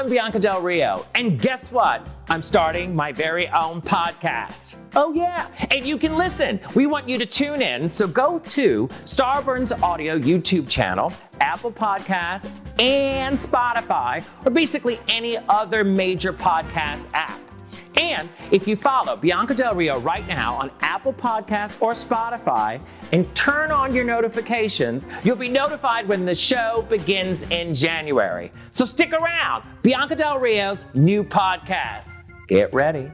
I'm Bianca Del Rio, and guess what? I'm starting my very own podcast. Oh, yeah, and you can listen. We want you to tune in, so go to Starburns Audio YouTube channel, Apple Podcasts, and Spotify, or basically any other major podcast app. And if you follow Bianca Del Rio right now on Apple Podcasts or Spotify and turn on your notifications, you'll be notified when the show begins in January. So stick around. Bianca Del Rio's new podcast. Get ready.